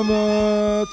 Selamat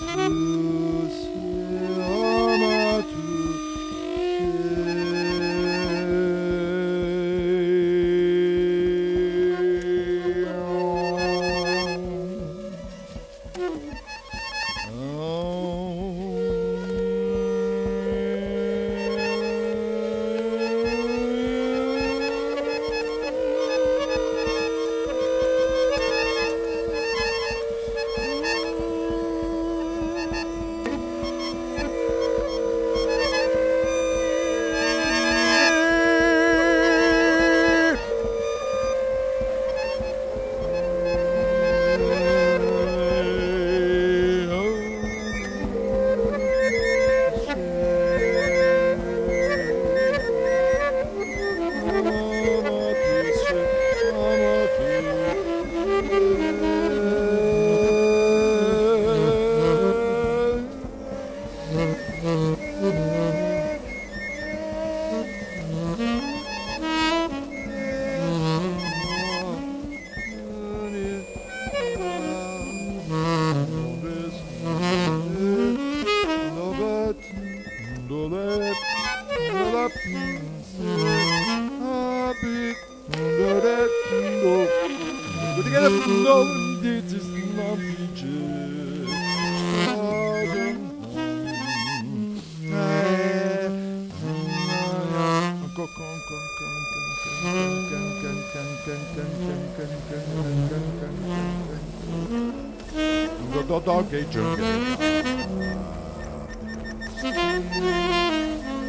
The donkey junior.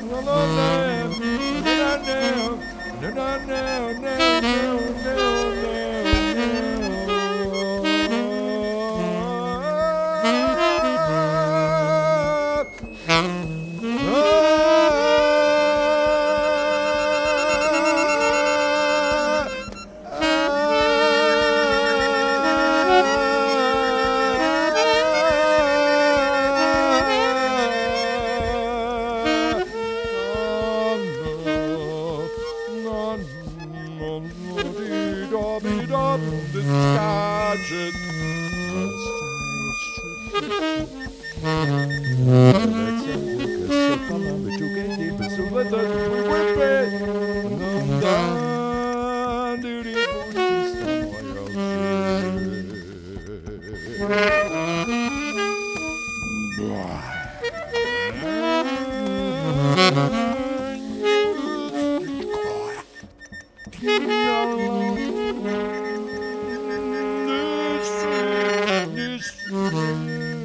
Well, up the sergeant. Alexander, Sir Palmer, the deep. gatekeepers, so let us whip it. Thank you.